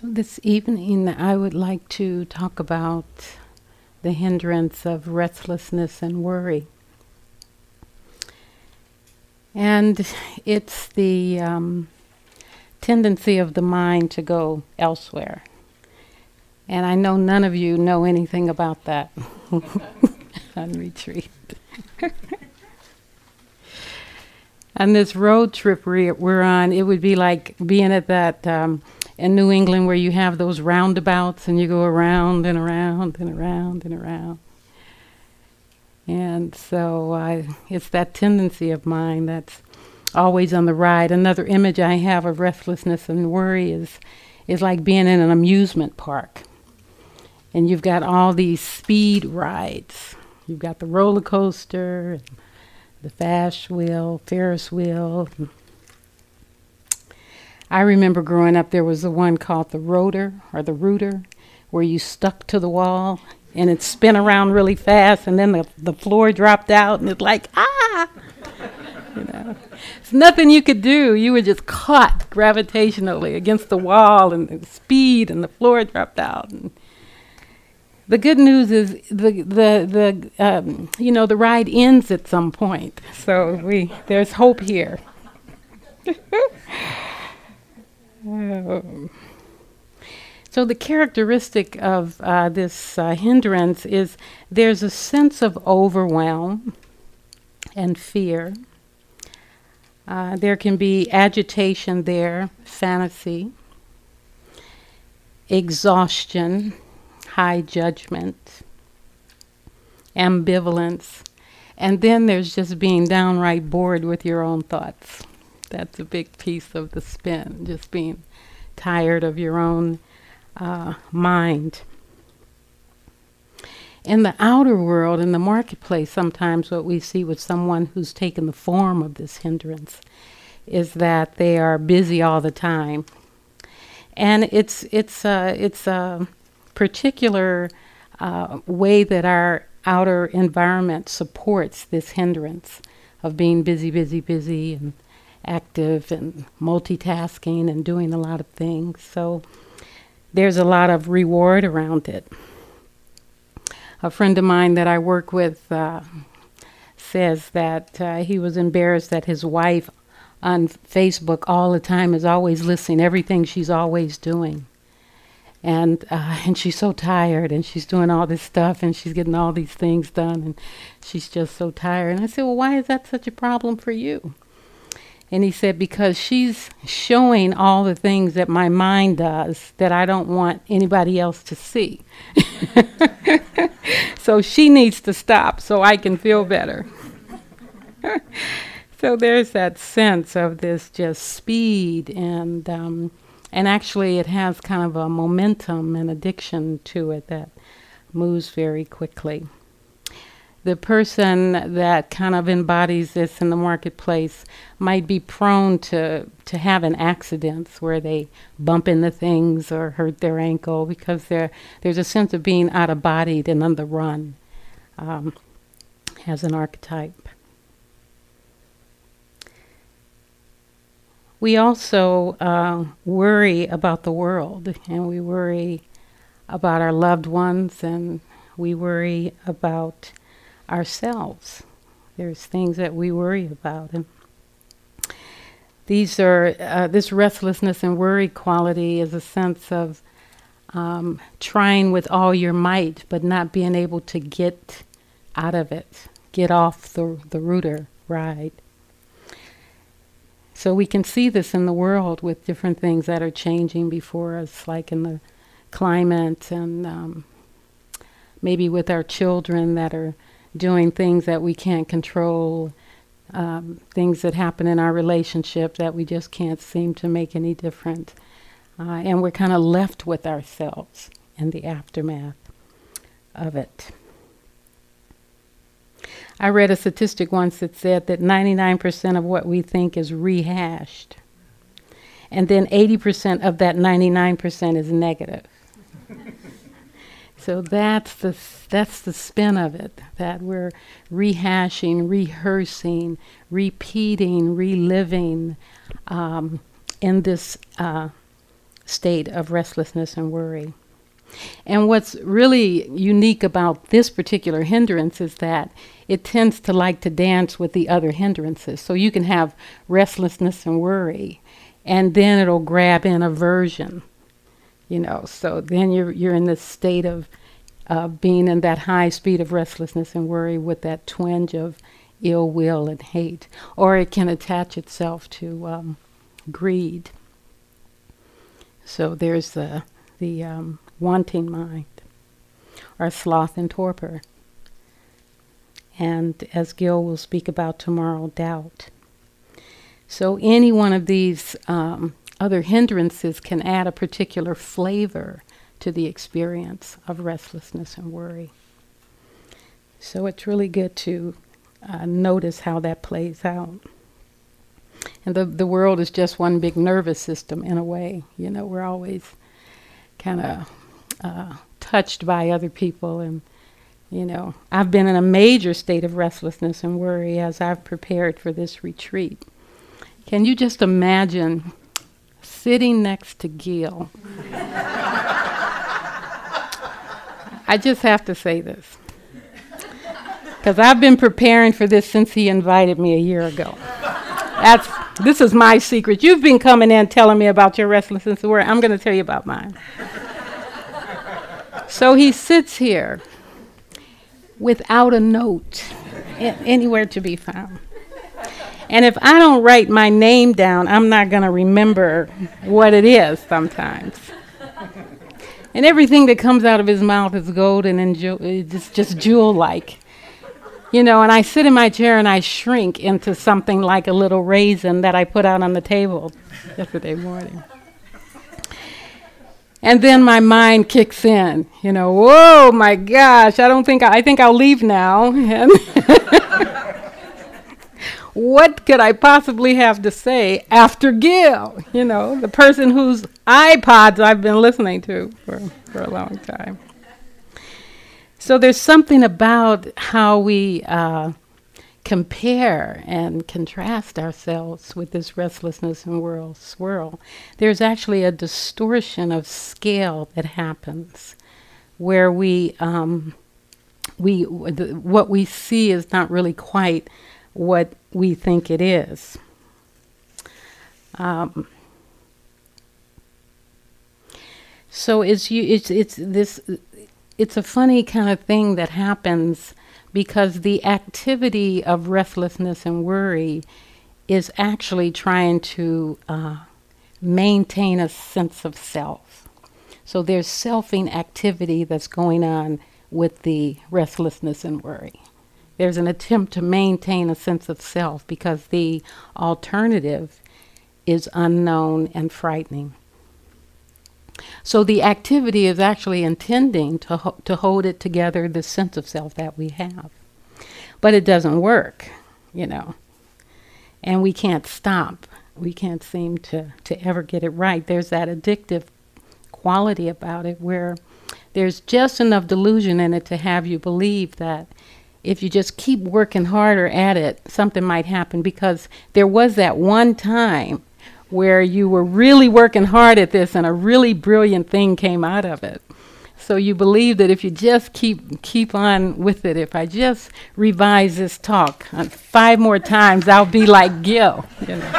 So, this evening, I would like to talk about the hindrance of restlessness and worry. And it's the um, tendency of the mind to go elsewhere. And I know none of you know anything about that on retreat. on this road trip we're on, it would be like being at that. Um, in New England where you have those roundabouts and you go around and around and around and around. And so uh, it's that tendency of mine that's always on the ride. Another image I have of restlessness and worry is, is like being in an amusement park. And you've got all these speed rides. You've got the roller coaster, the fast wheel, Ferris wheel, I remember growing up, there was the one called the rotor or the rooter, where you stuck to the wall and it spin around really fast, and then the, the floor dropped out, and it's like, ah! you know, it's nothing you could do. You were just caught gravitationally against the wall, and the speed, and the floor dropped out. And the good news is the the the um, you know the ride ends at some point, so we there's hope here. so the characteristic of uh, this uh, hindrance is there's a sense of overwhelm and fear. Uh, there can be agitation there, fantasy, exhaustion, high judgment, ambivalence, and then there's just being downright bored with your own thoughts. That's a big piece of the spin, just being tired of your own uh, mind. In the outer world, in the marketplace, sometimes what we see with someone who's taken the form of this hindrance is that they are busy all the time. And it's, it's, uh, it's a particular uh, way that our outer environment supports this hindrance of being busy, busy, busy, and active and multitasking and doing a lot of things. So there's a lot of reward around it. A friend of mine that I work with uh, says that uh, he was embarrassed that his wife on Facebook all the time is always listening everything she's always doing. And uh, and she's so tired, and she's doing all this stuff, and she's getting all these things done, and she's just so tired. And I said, well, why is that such a problem for you? And he said, Because she's showing all the things that my mind does that I don't want anybody else to see. so she needs to stop so I can feel better. so there's that sense of this just speed and. Um, and actually, it has kind of a momentum and addiction to it that moves very quickly the person that kind of embodies this in the marketplace might be prone to to having accidents where they bump into things or hurt their ankle because there's a sense of being out of body and on the run um, as an archetype. We also uh, worry about the world and we worry about our loved ones and we worry about ourselves. There's things that we worry about. And these are, uh, this restlessness and worry quality is a sense of um, trying with all your might, but not being able to get out of it, get off the, the rooter ride. So we can see this in the world with different things that are changing before us, like in the climate and um, maybe with our children that are doing things that we can't control, um, things that happen in our relationship that we just can't seem to make any difference. Uh, and we're kind of left with ourselves in the aftermath of it. I read a statistic once that said that 99% of what we think is rehashed. And then 80% of that 99% is negative. So that's the that's the spin of it that we're rehashing, rehearsing, repeating, reliving um, in this uh, state of restlessness and worry. And what's really unique about this particular hindrance is that it tends to like to dance with the other hindrances. So you can have restlessness and worry, and then it'll grab in aversion. You know, so then you're you're in this state of uh, being in that high speed of restlessness and worry with that twinge of ill will and hate, or it can attach itself to um, greed. So there's the the um, wanting mind, or sloth and torpor. And as Gil will speak about tomorrow, doubt. So any one of these um, other hindrances can add a particular flavor to the experience of restlessness and worry. So it's really good to uh, notice how that plays out. And the, the world is just one big nervous system in a way. You know, we're always kind of uh, touched by other people. And, you know, I've been in a major state of restlessness and worry as I've prepared for this retreat. Can you just imagine sitting next to Gil? I just have to say this. Because I've been preparing for this since he invited me a year ago. That's, this is my secret. You've been coming in telling me about your restlessness and worry. I'm going to tell you about mine. So he sits here without a note anywhere to be found. And if I don't write my name down, I'm not going to remember what it is sometimes. And everything that comes out of his mouth is golden and ju- just, just jewel like. You know, and I sit in my chair and I shrink into something like a little raisin that I put out on the table yesterday morning. And then my mind kicks in, you know, whoa, my gosh, I don't think, I, I think I'll leave now. what could I possibly have to say after Gil? You know, the person whose iPods I've been listening to for, for a long time. So there's something about how we uh, compare and contrast ourselves with this restlessness and world swirl, there's actually a distortion of scale that happens where we um, we what we see is not really quite what we think it is. Um, so it's you it's it's this it's a funny kind of thing that happens because the activity of restlessness and worry is actually trying to uh, maintain a sense of self. So there's selfing activity that's going on with the restlessness and worry. There's an attempt to maintain a sense of self because the alternative is unknown and frightening. So the activity is actually intending to, ho- to hold it together, the sense of self that we have. But it doesn't work, you know. And we can't stop. We can't seem to, to ever get it right. There's that addictive quality about it where there's just enough delusion in it to have you believe that if you just keep working harder at it, something might happen because there was that one time where you were really working hard at this and a really brilliant thing came out of it. So you believe that if you just keep keep on with it, if I just revise this talk uh, five more times, I'll be like Gil. You know.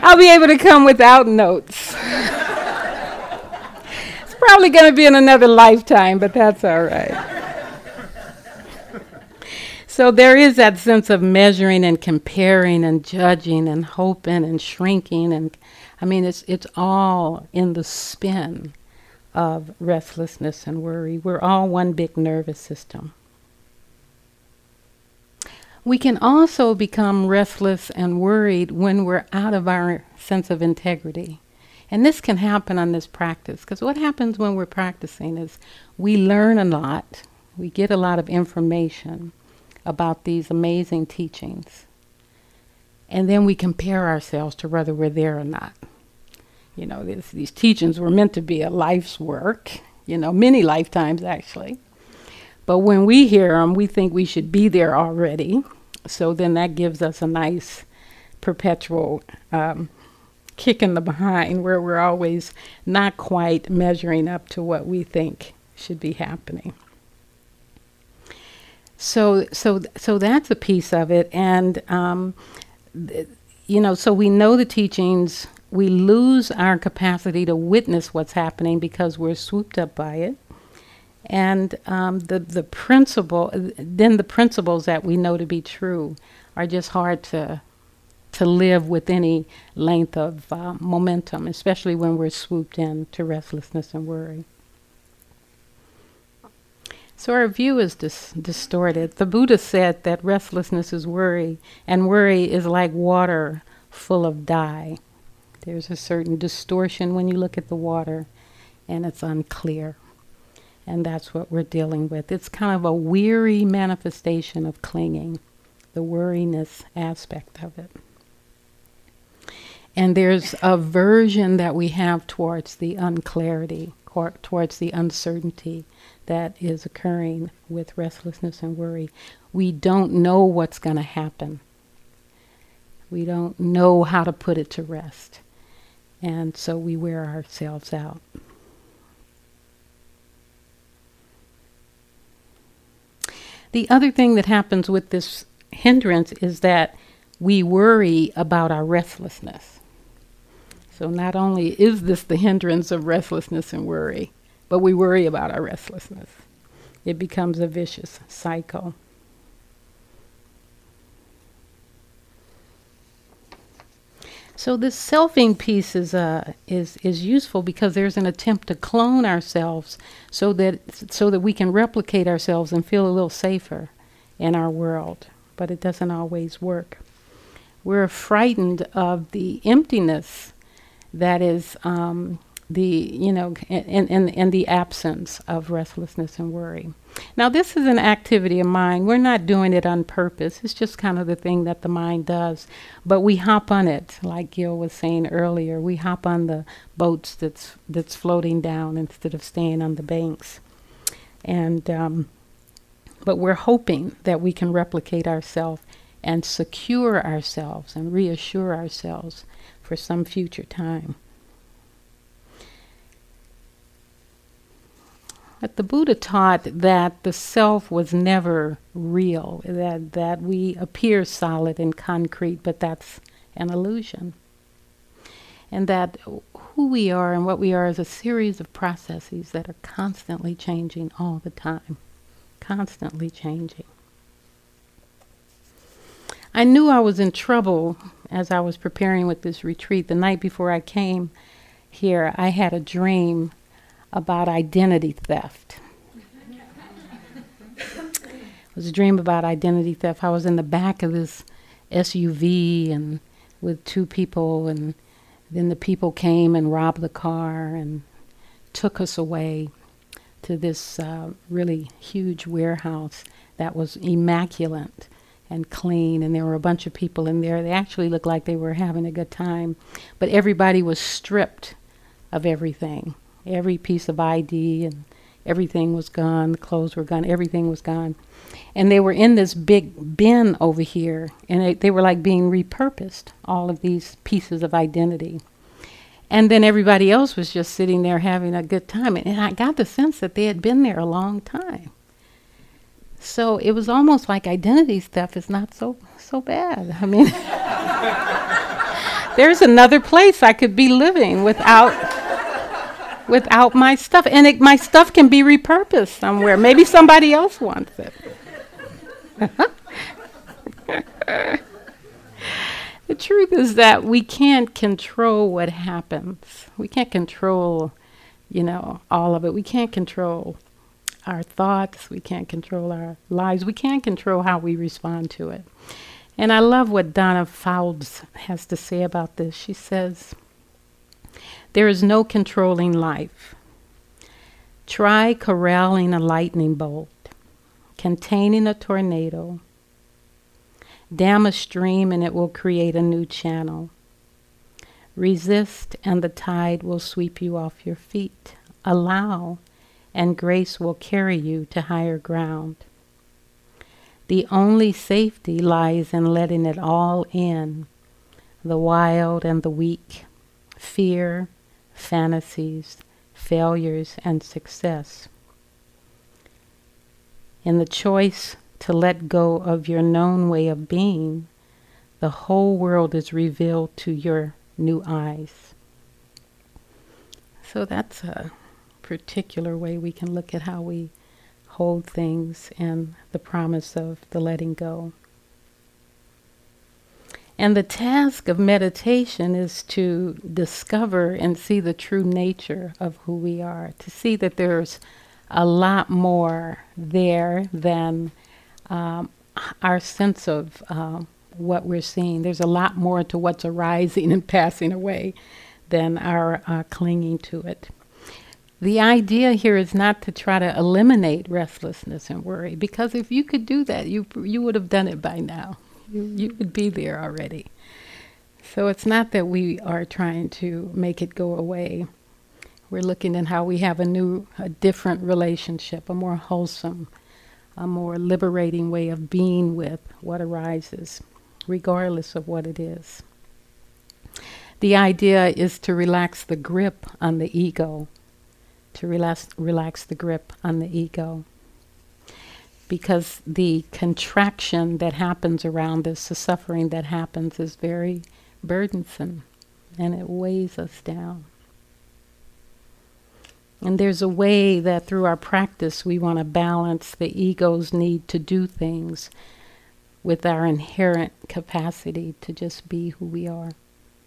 I'll be able to come without notes. it's probably going to be in another lifetime, but that's all right. So there is that sense of measuring and comparing and judging and hoping and shrinking and I mean it's it's all in the spin of restlessness and worry. We're all one big nervous system. We can also become restless and worried when we're out of our sense of integrity. And this can happen on this practice because what happens when we're practicing is we learn a lot, we get a lot of information about these amazing teachings. And then we compare ourselves to whether we're there or not. You know, this, these teachings were meant to be a life's work, you know, many lifetimes actually. But when we hear them, we think we should be there already. So then that gives us a nice perpetual um, kick in the behind where we're always not quite measuring up to what we think should be happening. So, so, so that's a piece of it, and um, th- you know, so we know the teachings. We lose our capacity to witness what's happening because we're swooped up by it, and um, the the principle, then the principles that we know to be true, are just hard to to live with any length of uh, momentum, especially when we're swooped in to restlessness and worry. So our view is dis- distorted. The Buddha said that restlessness is worry, and worry is like water full of dye. There's a certain distortion when you look at the water, and it's unclear. And that's what we're dealing with. It's kind of a weary manifestation of clinging, the worriness aspect of it. And there's aversion that we have towards the unclarity, towards the uncertainty that is occurring with restlessness and worry. We don't know what's going to happen. We don't know how to put it to rest. And so we wear ourselves out. The other thing that happens with this hindrance is that we worry about our restlessness. So not only is this the hindrance of restlessness and worry, but we worry about our restlessness. It becomes a vicious cycle. So this selfing piece is uh, is is useful because there's an attempt to clone ourselves so that so that we can replicate ourselves and feel a little safer in our world, but it doesn't always work. We're frightened of the emptiness that is um, the you know and, and, and the absence of restlessness and worry. Now this is an activity of mind we're not doing it on purpose. It's just kind of the thing that the mind does. But we hop on it. Like gil was saying earlier we hop on the boats that's that's floating down instead of staying on the banks. And um, but we're hoping that we can replicate ourselves and secure ourselves and reassure ourselves for some future time But the Buddha taught that the self was never real, that, that we appear solid and concrete, but that's an illusion. And that who we are and what we are is a series of processes that are constantly changing all the time. Constantly changing. I knew I was in trouble as I was preparing with this retreat. The night before I came here, I had a dream about identity theft. it was a dream about identity theft. I was in the back of this SUV and with two people, and then the people came and robbed the car and took us away to this uh, really huge warehouse that was immaculate and clean, and there were a bunch of people in there. They actually looked like they were having a good time, but everybody was stripped of everything every piece of ID and everything was gone. The clothes were gone. Everything was gone. And they were in this big bin over here, and it, they were like being repurposed, all of these pieces of identity. And then everybody else was just sitting there having a good time. And, and I got the sense that they had been there a long time. So it was almost like identity theft is not so so bad. I mean, there's another place I could be living without without my stuff. And it, my stuff can be repurposed somewhere. Maybe somebody else wants it. the truth is that we can't control what happens. We can't control, you know, all of it. We can't control our thoughts. We can't control our lives. We can't control how we respond to it. And I love what Danna Faulds has to say about this. She says, there is no controlling life. Try corralling a lightning bolt, containing a tornado. Dam a stream and it will create a new channel. Resist and the tide will sweep you off your feet. Allow and grace will carry you to higher ground. The only safety lies in letting it all in the wild and the weak, fear, fantasies, failures, and success. In the choice to let go of your known way of being, the whole world is revealed to your new eyes. So that's a particular way we can look at how we hold things and the promise of the letting go. And the task of meditation is to discover and see the true nature of who we are, to see that there's a lot more there than um, our sense of um, what we're seeing. There's a lot more to what's arising and passing away than our uh, clinging to it. The idea here is not to try to eliminate restlessness and worry, because if you could do that, you you would have done it by now. You would be there already. So it's not that we are trying to make it go away. We're looking at how we have a new, a different relationship, a more wholesome, a more liberating way of being with what arises, regardless of what it is. The idea is to relax the grip on the ego, to relax, relax the grip on the ego. Because the contraction that happens around this, the suffering that happens, is very burdensome and it weighs us down. And there's a way that through our practice we want to balance the ego's need to do things with our inherent capacity to just be who we are,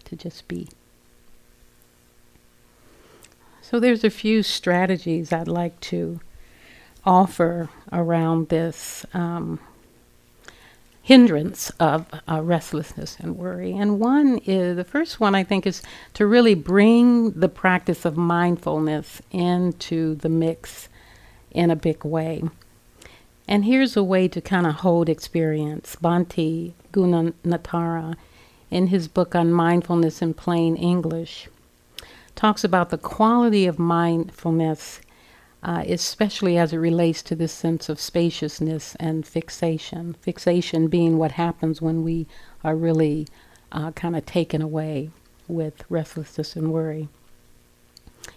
to just be. So there's a few strategies I'd like to offer around this um, hindrance of uh, restlessness and worry. And one is the first one I think is to really bring the practice of mindfulness into the mix in a big way. And here's a way to kind of hold experience. Bhante Gunaratana, in his book on mindfulness in plain English, talks about the quality of mindfulness uh, especially as it relates to this sense of spaciousness and fixation. Fixation being what happens when we are really uh, kind of taken away with restlessness and worry.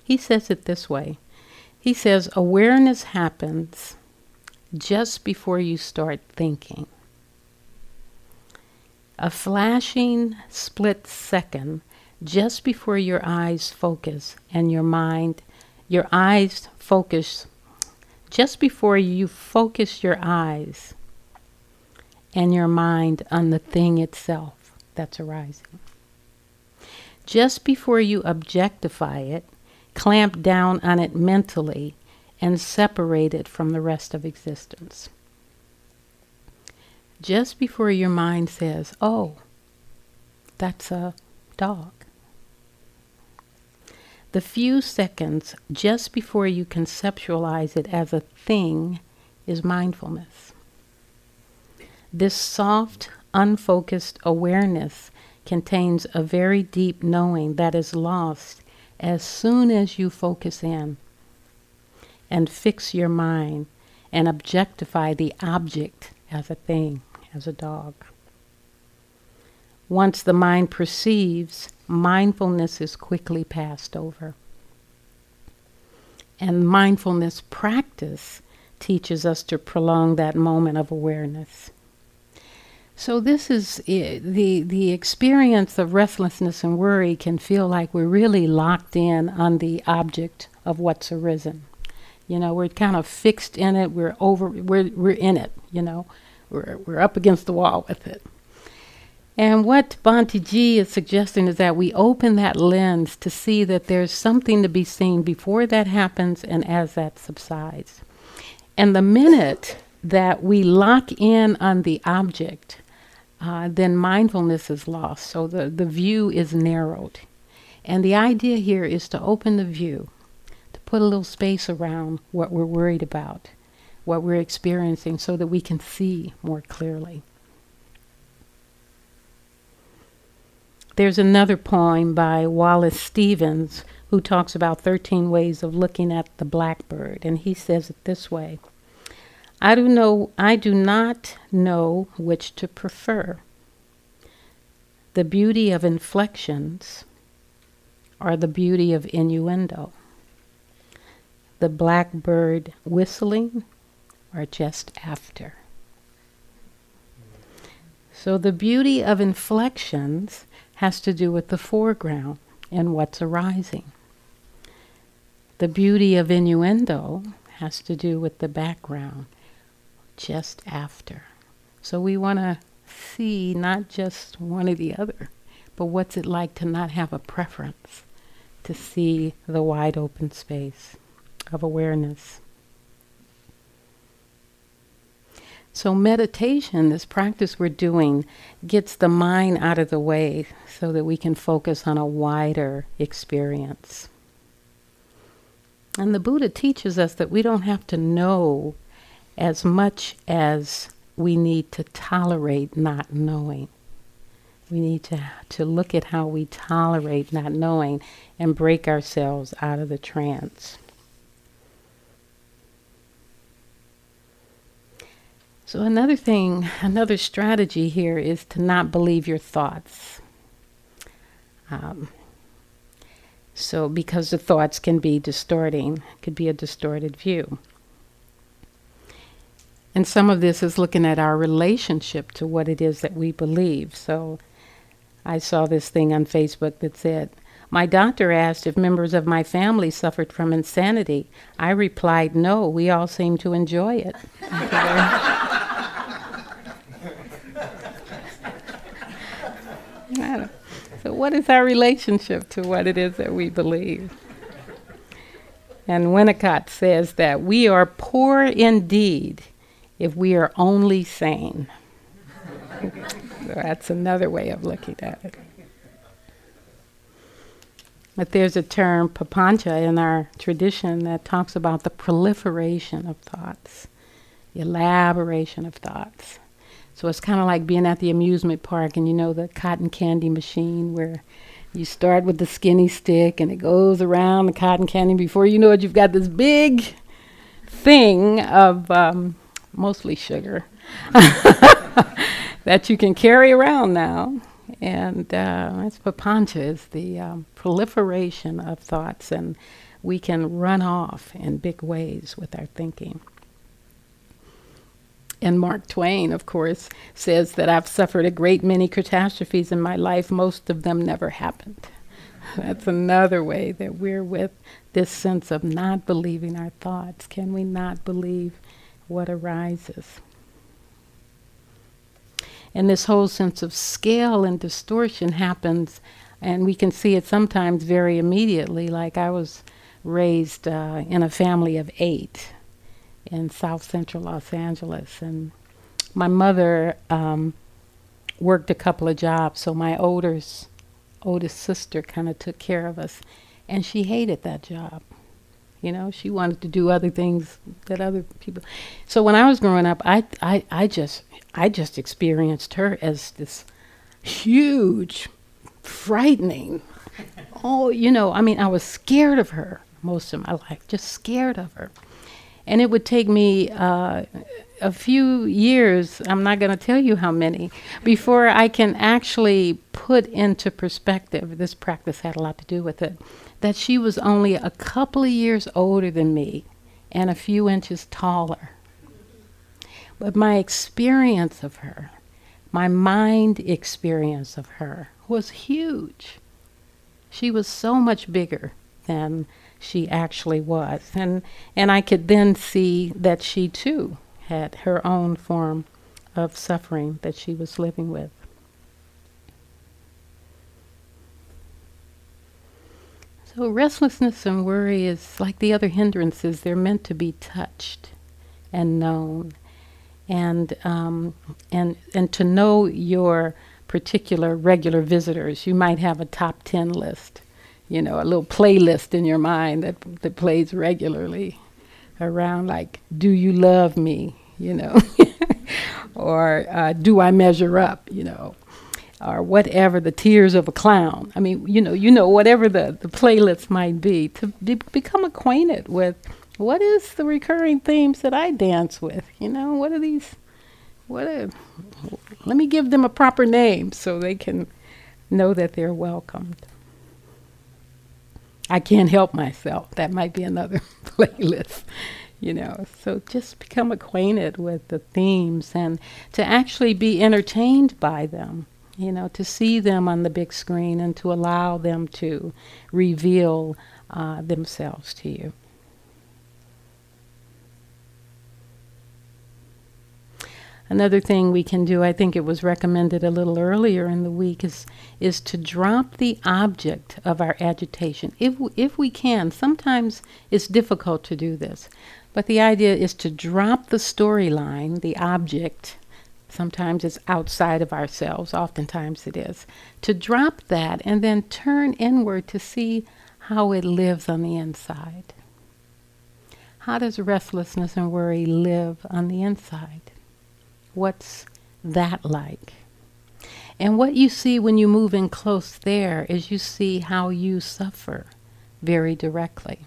He says it this way He says, Awareness happens just before you start thinking. A flashing split second just before your eyes focus and your mind your eyes focus just before you focus your eyes and your mind on the thing itself that's arising. Just before you objectify it, clamp down on it mentally, and separate it from the rest of existence. Just before your mind says, oh, that's a dog. The few seconds just before you conceptualize it as a thing is mindfulness. This soft, unfocused awareness contains a very deep knowing that is lost as soon as you focus in and fix your mind and objectify the object as a thing, as a dog. Once the mind perceives, mindfulness is quickly passed over. And mindfulness practice teaches us to prolong that moment of awareness. So this is eh, the the experience of restlessness and worry can feel like we're really locked in on the object of what's arisen. You know, we're kind of fixed in it. We're over. We're we're in it. You know, we're we're up against the wall with it. And what Bhante G is suggesting is that we open that lens to see that there's something to be seen before that happens and as that subsides. And the minute that we lock in on the object, uh, then mindfulness is lost. So the, the view is narrowed. And the idea here is to open the view, to put a little space around what we're worried about, what we're experiencing, so that we can see more clearly. There's another poem by Wallace Stevens who talks about 13 ways of looking at the blackbird, and he says it this way I do, know, I do not know which to prefer the beauty of inflections or the beauty of innuendo. The blackbird whistling or just after. So the beauty of inflections has to do with the foreground and what's arising. The beauty of innuendo has to do with the background just after. So we want to see not just one or the other, but what's it like to not have a preference, to see the wide open space of awareness. So, meditation, this practice we're doing, gets the mind out of the way so that we can focus on a wider experience. And the Buddha teaches us that we don't have to know as much as we need to tolerate not knowing. We need to, to look at how we tolerate not knowing and break ourselves out of the trance. So, another thing, another strategy here is to not believe your thoughts. Um, so, because the thoughts can be distorting, could be a distorted view. And some of this is looking at our relationship to what it is that we believe. So, I saw this thing on Facebook that said, My doctor asked if members of my family suffered from insanity. I replied, No, we all seem to enjoy it. So, what is our relationship to what it is that we believe? And Winnicott says that we are poor indeed if we are only sane. so that's another way of looking at it. But there's a term, papancha, in our tradition that talks about the proliferation of thoughts, the elaboration of thoughts. So it's kind of like being at the amusement park and you know the cotton candy machine where you start with the skinny stick and it goes around the cotton candy. Before you know it, you've got this big thing of um, mostly sugar that you can carry around now. And uh, that's papancha is the um, proliferation of thoughts, and we can run off in big ways with our thinking. And Mark Twain, of course, says that I've suffered a great many catastrophes in my life. Most of them never happened. That's another way that we're with this sense of not believing our thoughts. Can we not believe what arises? And this whole sense of scale and distortion happens, and we can see it sometimes very immediately. Like I was raised uh, in a family of eight in South Central Los Angeles, and my mother um, worked a couple of jobs, so my oldest oldest sister kind of took care of us, and she hated that job. You know, she wanted to do other things that other people. So when I was growing up, I I, I just I just experienced her as this huge, frightening. oh, you know, I mean, I was scared of her most of my life, just scared of her. And it would take me uh, a few years, I'm not going to tell you how many, before I can actually put into perspective, this practice had a lot to do with it, that she was only a couple of years older than me and a few inches taller. But my experience of her, my mind experience of her, was huge. She was so much bigger than she actually was. And, and I could then see that she too had her own form of suffering that she was living with. So, restlessness and worry is like the other hindrances, they're meant to be touched and known. And, um, and, and to know your particular regular visitors, you might have a top 10 list you know, a little playlist in your mind that that plays regularly around like "Do you love me?" you know, or uh, "Do I measure up?" you know, or whatever the tears of a clown. I mean, you know, you know, whatever the the playlist might be to be, become acquainted with what is the recurring themes that I dance with. You know, what are these? What are, let me give them a proper name so they can know that they're welcomed. I can't help myself. That might be another playlist, you know. So just become acquainted with the themes and to actually be entertained by them, you know, to see them on the big screen and to allow them to reveal uh, themselves to you. Another thing we can do, I think it was recommended a little earlier in the week, is is to drop the object of our agitation. If if we can, sometimes it's difficult to do this, but the idea is to drop the storyline, the object. Sometimes it's outside of ourselves. Oftentimes it is. To drop that and then turn inward to see how it lives on the inside. How does restlessness and worry live on the inside? What's that like? And what you see when you move in close there is you see how you suffer very directly.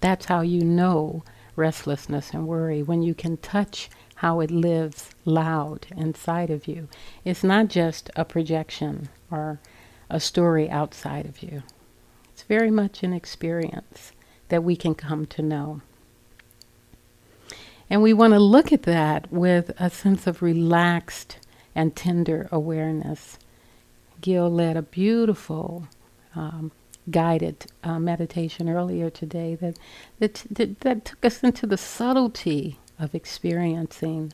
That's how you know restlessness and worry, when you can touch how it lives loud inside of you. It's not just a projection or a story outside of you, it's very much an experience that we can come to know. And we want to look at that with a sense of relaxed and tender awareness. Gil led a beautiful um, guided uh, meditation earlier today that, that, that, that, took us into the subtlety of experiencing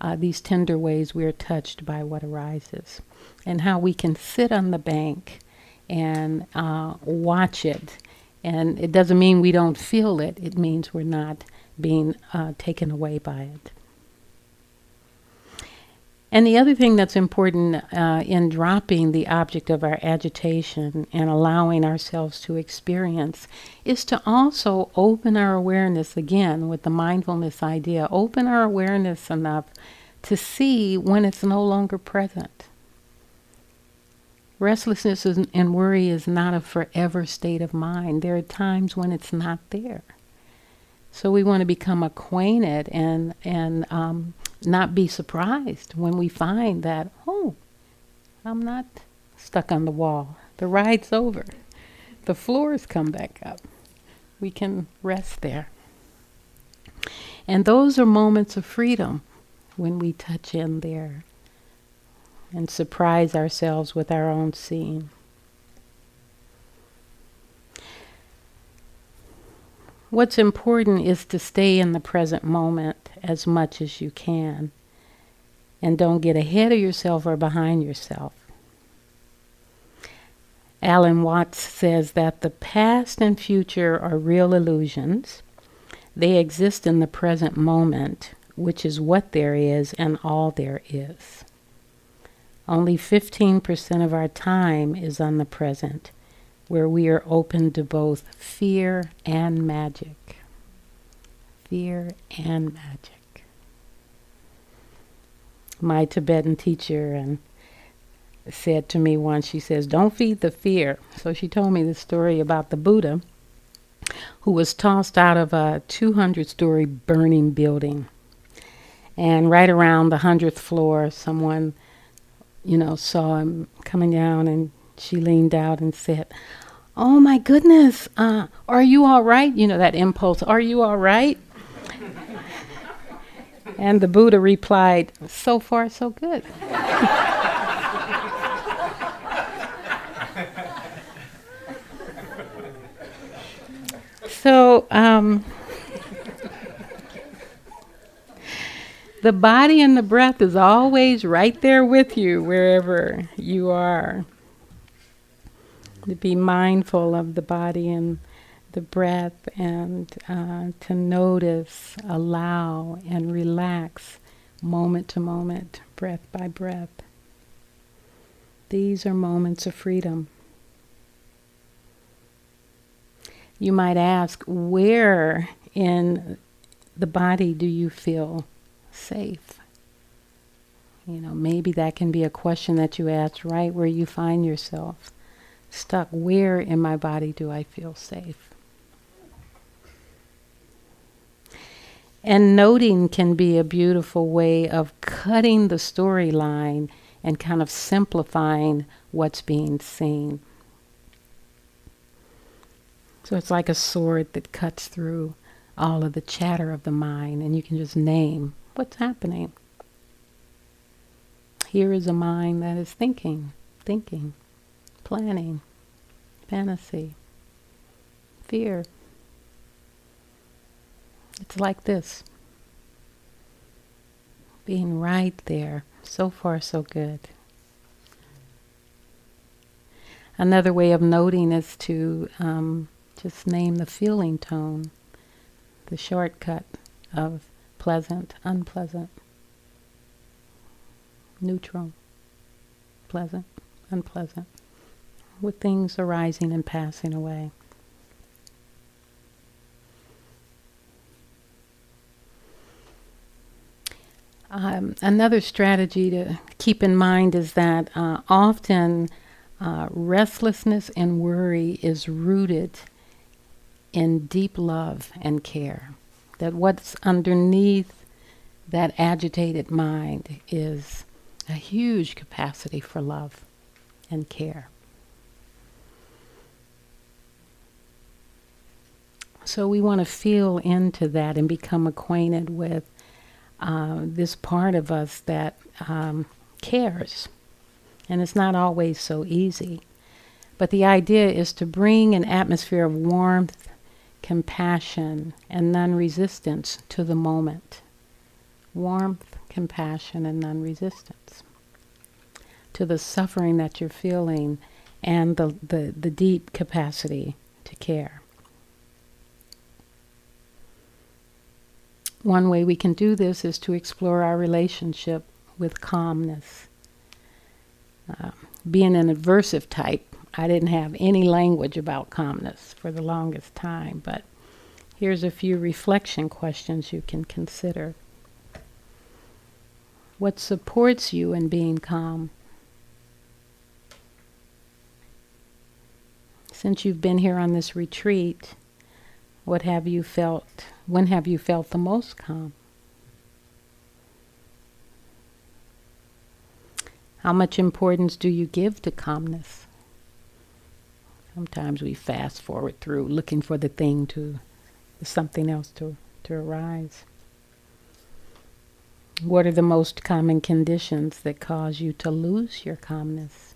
uh, these tender ways we are touched by what arises and how we can sit on the bank and uh, watch it. And it doesn't mean we don't feel it, it means we're not being uh, taken away by it. And the other thing that's important uh, in dropping the object of our agitation and allowing ourselves to experience is to also open our awareness again with the mindfulness idea, open our awareness enough to see when it's no longer present. Restlessness and worry is not a forever state of mind. There are times when it's not there. So we want to become acquainted and and um, not be surprised when we find that oh, I'm not stuck on the wall. The ride's over. The floors come back up. We can rest there. And those are moments of freedom when we touch in there and surprise ourselves with our own seeing. What's important is to stay in the present moment as much as you can. And don't get ahead of yourself or behind yourself. Alan Watts says that the past and future are real illusions. They exist in the present moment, which is what there is and all there is. Only 15% of our time is on the present, where we are open to both fear and magic. Fear and magic. My Tibetan teacher and said to me once, she says, Don't feed the fear. So she told me the story about the Buddha who was tossed out of a 200 story burning building. And right around the 100th floor, someone, you know, saw him coming down and she leaned out and said, Oh my goodness, uh, are you all right? You know, that impulse, are you all right? and the Buddha replied, So far, so good. so, um, the body and the breath is always right there with you wherever you are to be mindful of the body and the breath and uh, to notice, allow, and relax moment to moment, breath by breath. These are moments of freedom. You might ask, where in the body do you feel safe? You know, maybe that can be a question that you ask right where you find yourself stuck. Where in my body do I feel safe? And noting can be a beautiful way of cutting the storyline and kind of simplifying what's being seen. So it's like a sword that cuts through all of the chatter of the mind, and you can just name what's happening. Here is a mind that is thinking, thinking, planning, fantasy, fear. It's like this being right there. So far, so good. Another way of noting is to um, just name the feeling tone, the shortcut of pleasant, unpleasant, neutral, pleasant, unpleasant, with things arising and passing away. Um, another strategy to keep in mind is that uh, often uh, restlessness and worry is rooted in deep love and care. That what's underneath that agitated mind is a huge capacity for love and care. So we want to feel into that and become acquainted with uh, this part of us that um, cares. And it's not always so easy. But the idea is to bring an atmosphere of warmth, compassion, and non resistance to the moment. Warmth, compassion, and non resistance to the suffering that you're feeling and the, the, the deep capacity to care. One way we can do this is to explore our relationship with calmness. Uh, being an aversive type, I didn't have any language about calmness for the longest time, but here's a few reflection questions you can consider. What supports you in being calm? Since you've been here on this retreat, what have you felt when have you felt the most calm? How much importance do you give to calmness? Sometimes we fast forward through looking for the thing to, something else to, to arise. What are the most common conditions that cause you to lose your calmness?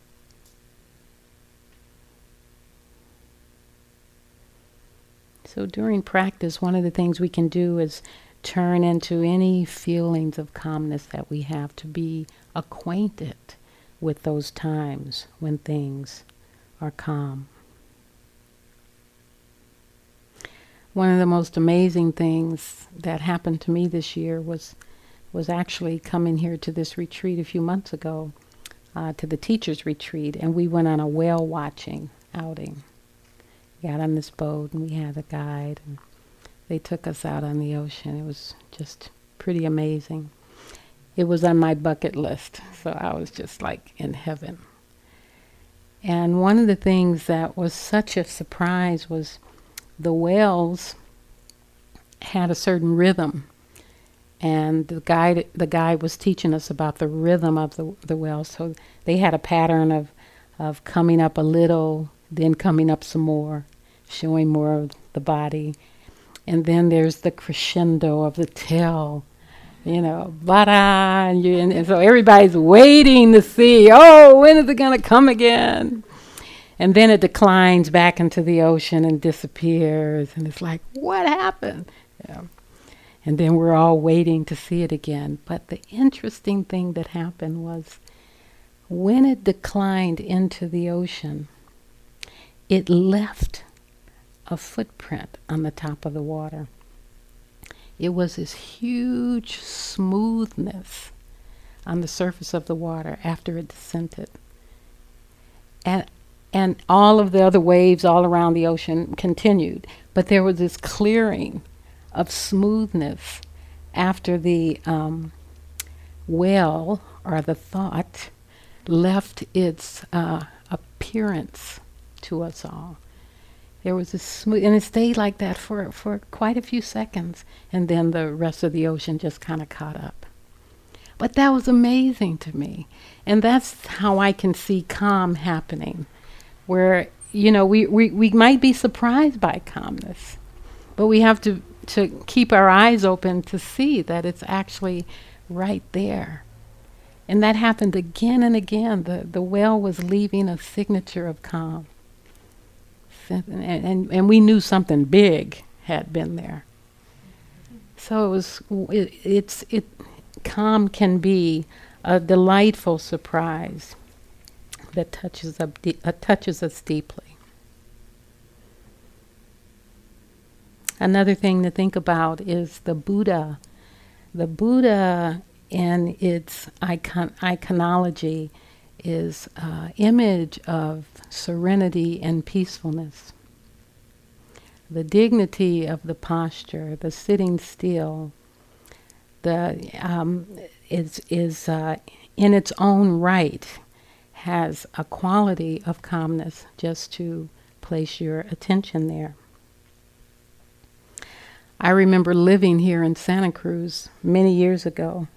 So during practice, one of the things we can do is turn into any feelings of calmness that we have to be acquainted with those times when things are calm. One of the most amazing things that happened to me this year was was actually coming here to this retreat a few months ago, uh, to the teachers' retreat, and we went on a whale watching outing got on this boat and we had a guide and they took us out on the ocean. It was just pretty amazing. It was on my bucket list, so I was just like in heaven. And one of the things that was such a surprise was the whales had a certain rhythm. And the guide the guide was teaching us about the rhythm of the the whales. So they had a pattern of of coming up a little, then coming up some more, showing more of the body. And then there's the crescendo of the tail, you know, bada, and, you, and, and so everybody's waiting to see, oh, when is it going to come again? And then it declines back into the ocean and disappears, and it's like, what happened? Yeah. And then we're all waiting to see it again. But the interesting thing that happened was when it declined into the ocean, it left a footprint on the top of the water. It was this huge smoothness on the surface of the water after it descended. And and all of the other waves all around the ocean continued, but there was this clearing of smoothness after the um, well or the thought left its uh, appearance to us all. There was a smooth, and it stayed like that for, for quite a few seconds, and then the rest of the ocean just kind of caught up. But that was amazing to me. And that's how I can see calm happening, where you know, we, we, we might be surprised by calmness, but we have to, to keep our eyes open to see that it's actually right there. And that happened again and again. The, the well was leaving a signature of calm. And, and, and we knew something big had been there. So it was, it, it's, it, calm can be a delightful surprise that touches, up de- uh, touches us deeply. Another thing to think about is the Buddha. The Buddha and its icon- iconology is uh, image of serenity and peacefulness. The dignity of the posture, the sitting still, the um, is is uh, in its own right has a quality of calmness just to place your attention there. I remember living here in Santa Cruz many years ago.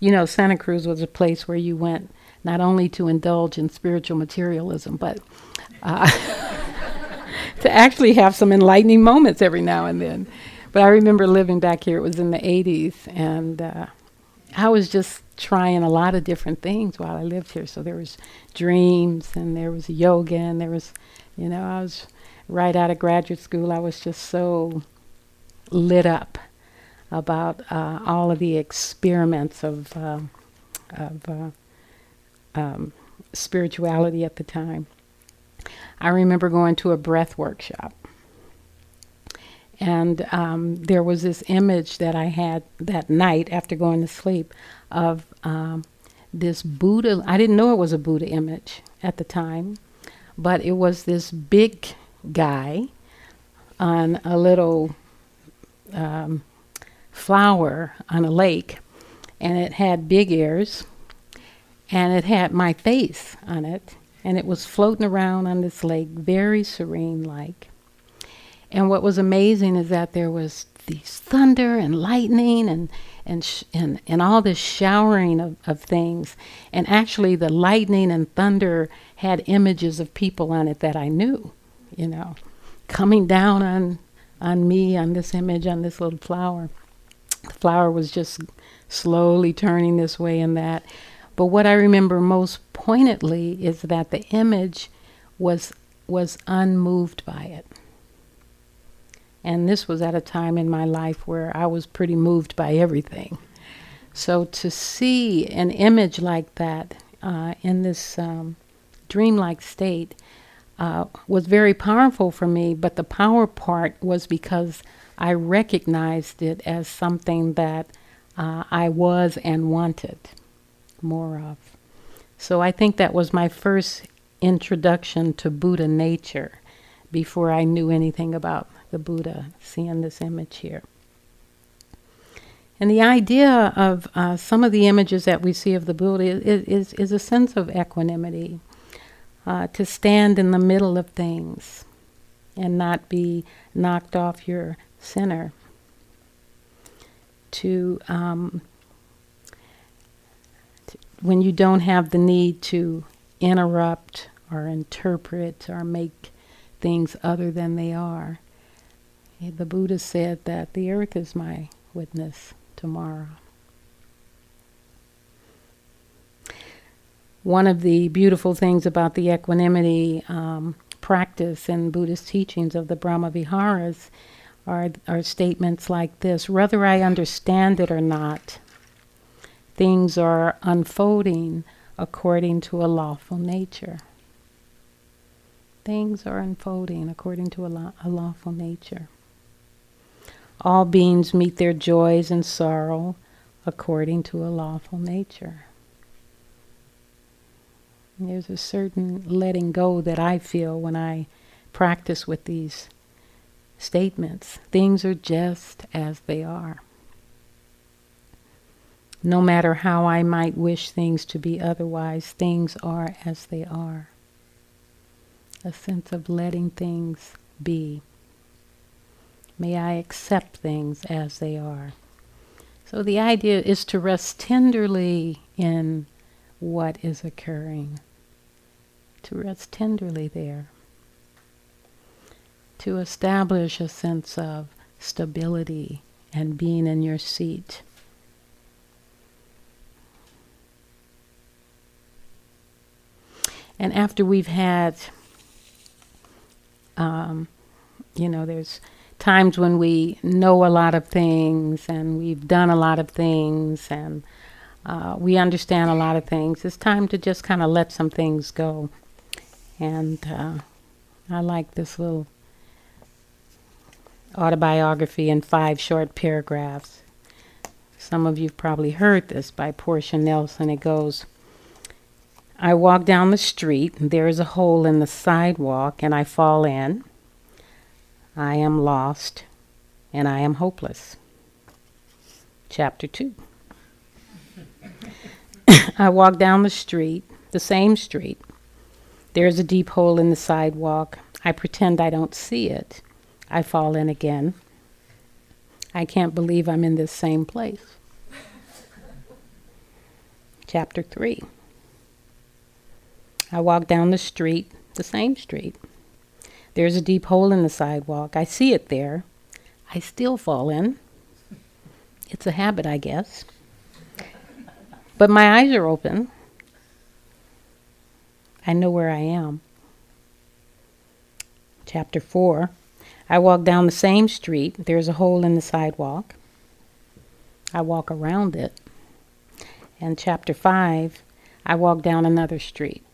You know, Santa Cruz was a place where you went not only to indulge in spiritual materialism, but uh, to actually have some enlightening moments every now and then. But I remember living back here, it was in the 80s, and uh, I was just trying a lot of different things while I lived here. So there was dreams and there was yoga and there was, you know, I was right out of graduate school. I was just so lit up about uh, all of the experiments of uh, of uh, um, spirituality at the time. I remember going to a breath workshop. And um, there was this image that I had that night after going to sleep of um, this Buddha. I didn't know it was a Buddha image at the time, but it was this big guy on a little um, flower on a lake, and it had big ears, and it had my face on it, and it was floating around on this lake, very serene like. And what was amazing is that there was these thunder and lightning and and sh- and and all this showering of, of things. And actually, the lightning and thunder had images of people on it that I knew, you know, coming down on on me on this image on this little flower. The flower was just slowly turning this way and that. But what I remember most poignantly is that the image was was unmoved by it. And this was at a time in my life where I was pretty moved by everything. So to see an image like that uh, in this um, dreamlike state uh, was very powerful for me, but the power part was because I recognized it as something that uh, I was and wanted more of. So I think that was my first introduction to Buddha nature before I knew anything about the Buddha, seeing this image here. And the idea of uh, some of the images that we see of the Buddha is, is, is a sense of equanimity, uh, to stand in the middle of things and not be knocked off your center, to, um, when you don't have the need to interrupt or interpret or make things other than they are. The Buddha said that the earth is my witness tomorrow. One of the beautiful things about the equanimity um, practice in Buddhist teachings of the Brahma Viharas are, are statements like this whether I understand it or not, things are unfolding according to a lawful nature. Things are unfolding according to a, law, a lawful nature. All beings meet their joys and sorrow according to a lawful nature. There's a certain letting go that I feel when I practice with these statements. Things are just as they are. No matter how I might wish things to be otherwise, things are as they are. A sense of letting things be. May I accept things as they are. So the idea is to rest tenderly in what is occurring, to rest tenderly there. to establish a sense of stability and being in your seat. And after we've had, um, you know, there's times when we know a lot of things and we've done a lot of things and uh, we understand a lot of things. It's time to just kind of let some things go. And uh, I like this little autobiography in five short paragraphs. Some of you've probably heard this by Portia Nelson. It goes, I walk down the street, there is a hole in the sidewalk, and I fall in. I am lost, and I am hopeless. Chapter 2. I walk down the street, the same street. There's a deep hole in the sidewalk. I pretend I don't see it. I fall in again. I can't believe I'm in this same place. Chapter 3. I walk down the street, the same street. There's a deep hole in the sidewalk. I see it there. I still fall in. It's a habit, I guess. But my eyes are open. I know where I am. Chapter 4 I walk down the same street. There's a hole in the sidewalk. I walk around it. And chapter 5 I walk down another street.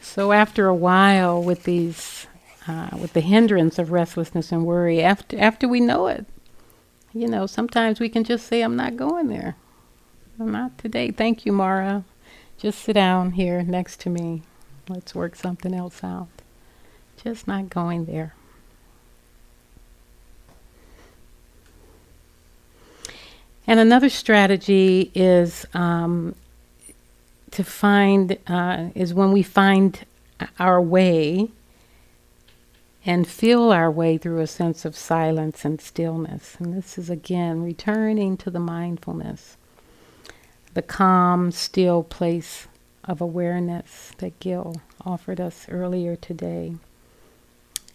So after a while, with these, uh, with the hindrance of restlessness and worry, after after we know it, you know, sometimes we can just say, I'm not going there. I'm not today. Thank you, Mara. Just sit down here next to me. Let's work something else out. Just not going there. And another strategy is um, to find, uh, is when we find our way and feel our way through a sense of silence and stillness. And this is again returning to the mindfulness, the calm, still place of awareness that Gil offered us earlier today.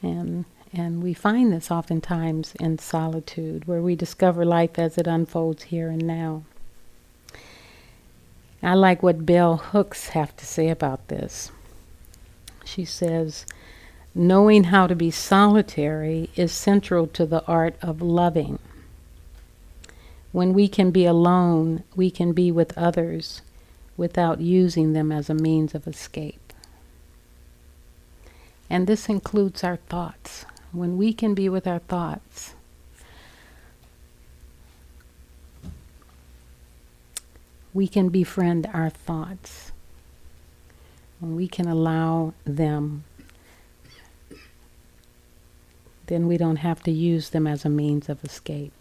And and we find this oftentimes in solitude, where we discover life as it unfolds here and now. I like what Bell Hooks have to say about this. She says, Knowing how to be solitary is central to the art of loving. When we can be alone, we can be with others without using them as a means of escape. And this includes our thoughts. When we can be with our thoughts, we can befriend our thoughts. When we can allow them then we don't have to use them as a means of escape.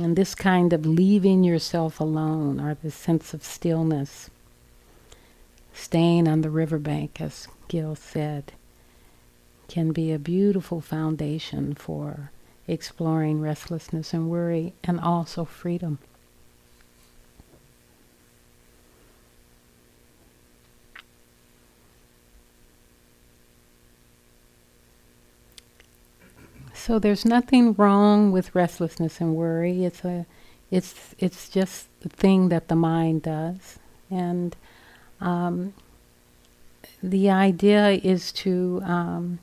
And this kind of leaving yourself alone, or this sense of stillness, staying on the riverbank, as Gil said, can be a beautiful foundation for exploring restlessness and worry and also freedom. So there's nothing wrong with restlessness and worry. It's a, it's it's just the thing that the mind does, and um, the idea is to um,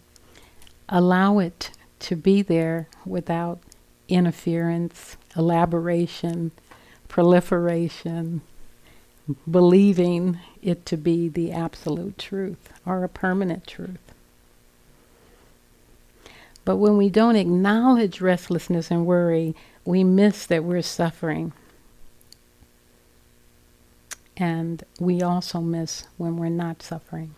allow it to be there without interference, elaboration, proliferation, believing it to be the absolute truth or a permanent truth. But when we don't acknowledge restlessness and worry, we miss that we're suffering. And we also miss when we're not suffering.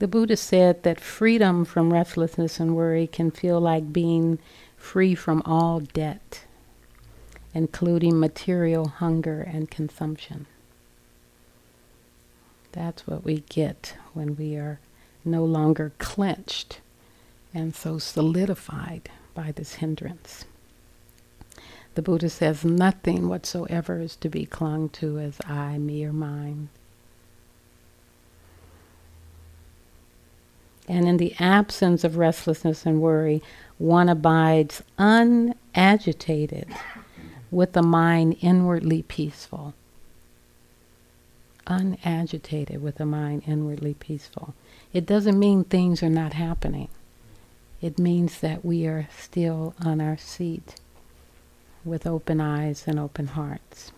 The Buddha said that freedom from restlessness and worry can feel like being free from all debt, including material hunger and consumption. That's what we get when we are no longer clenched and so solidified by this hindrance. The Buddha says nothing whatsoever is to be clung to as I, me, or mine. And in the absence of restlessness and worry, one abides unagitated with a mind inwardly peaceful. Unagitated with a mind inwardly peaceful. It doesn't mean things are not happening. It means that we are still on our seat with open eyes and open hearts.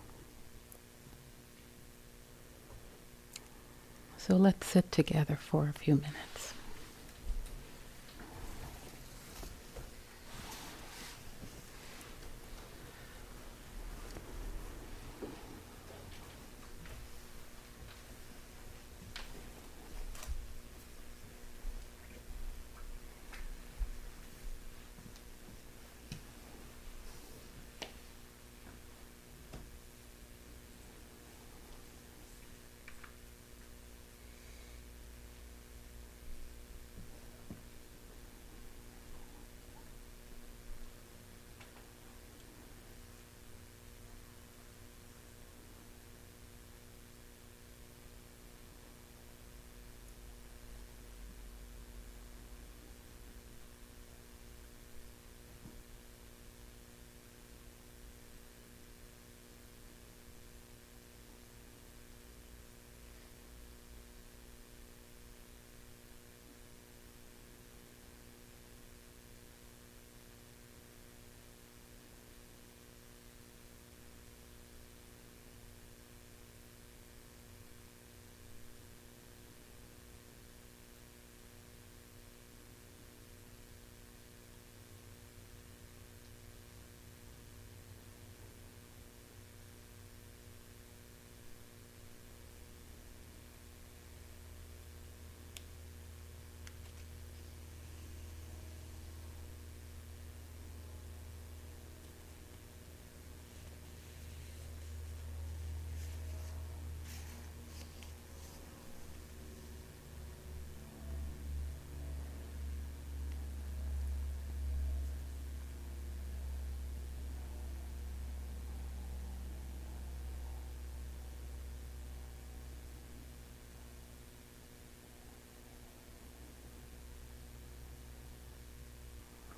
So let's sit together for a few minutes.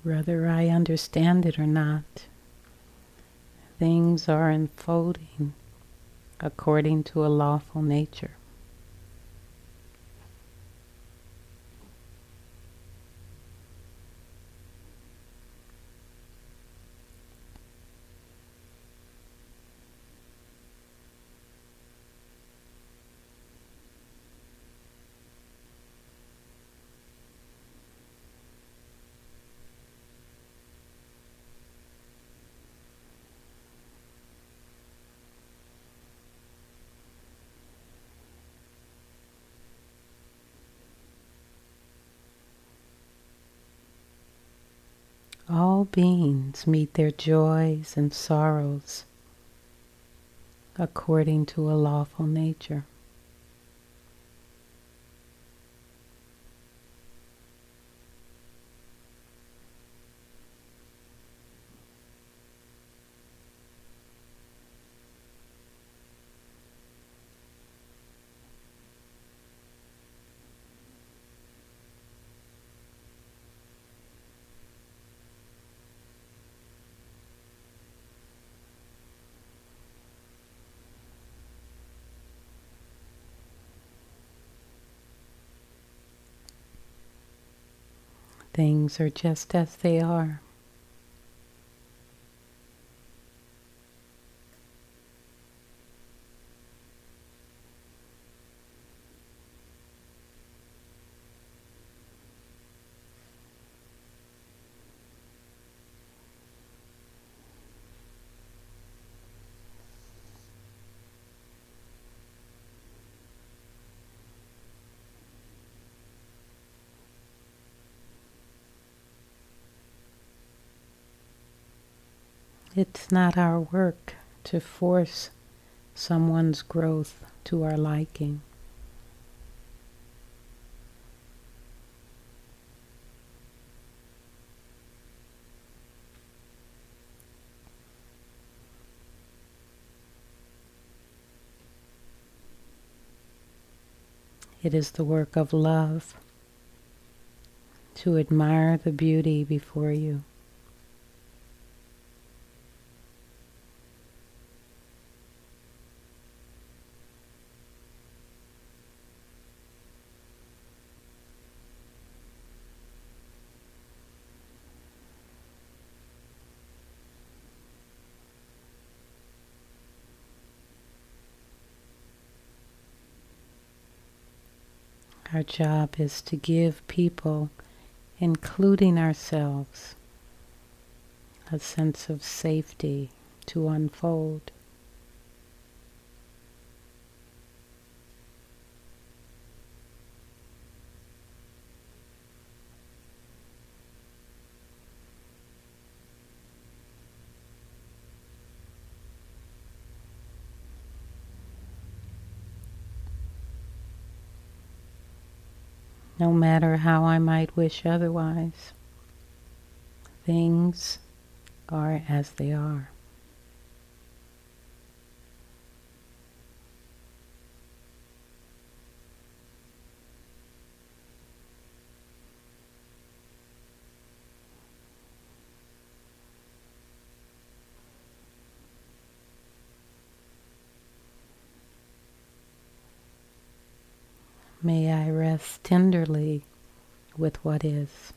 Whether I understand it or not. Things are unfolding according to a lawful nature. All beings meet their joys and sorrows according to a lawful nature. Things are just as they are. It's not our work to force someone's growth to our liking. It is the work of love to admire the beauty before you. Our job is to give people, including ourselves, a sense of safety to unfold. no matter how I might wish otherwise. Things are as they are. May I rest tenderly with what is.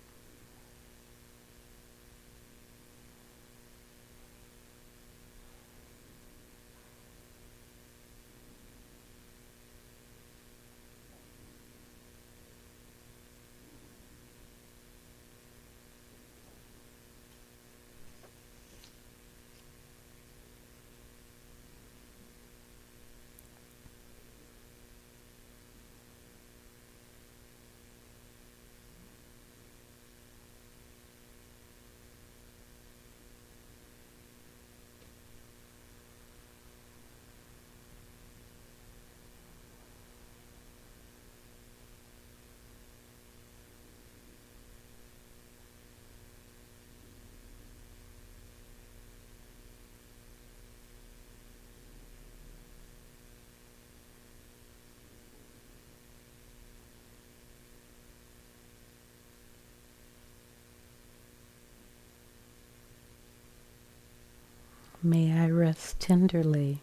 May I rest tenderly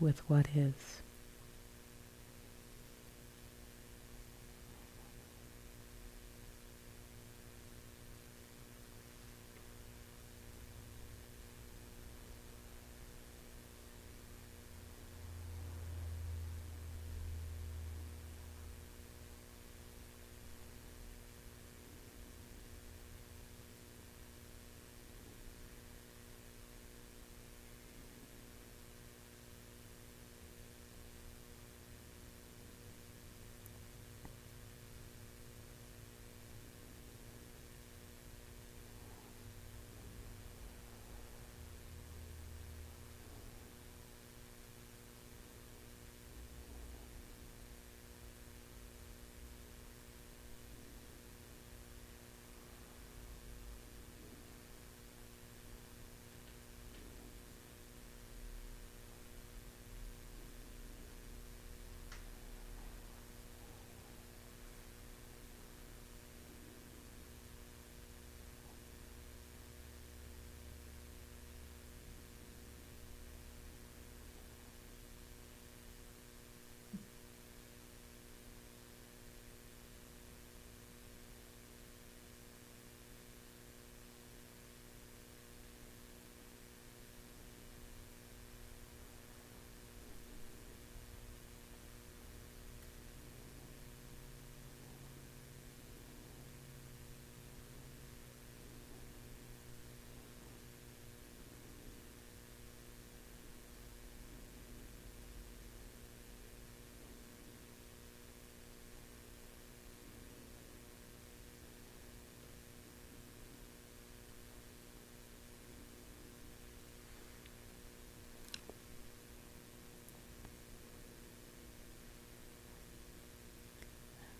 with what is.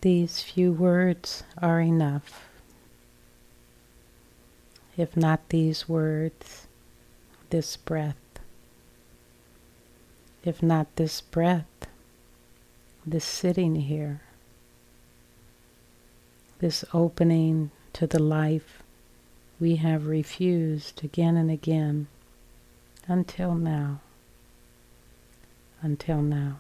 These few words are enough. If not these words, this breath. If not this breath, this sitting here, this opening to the life we have refused again and again until now. Until now.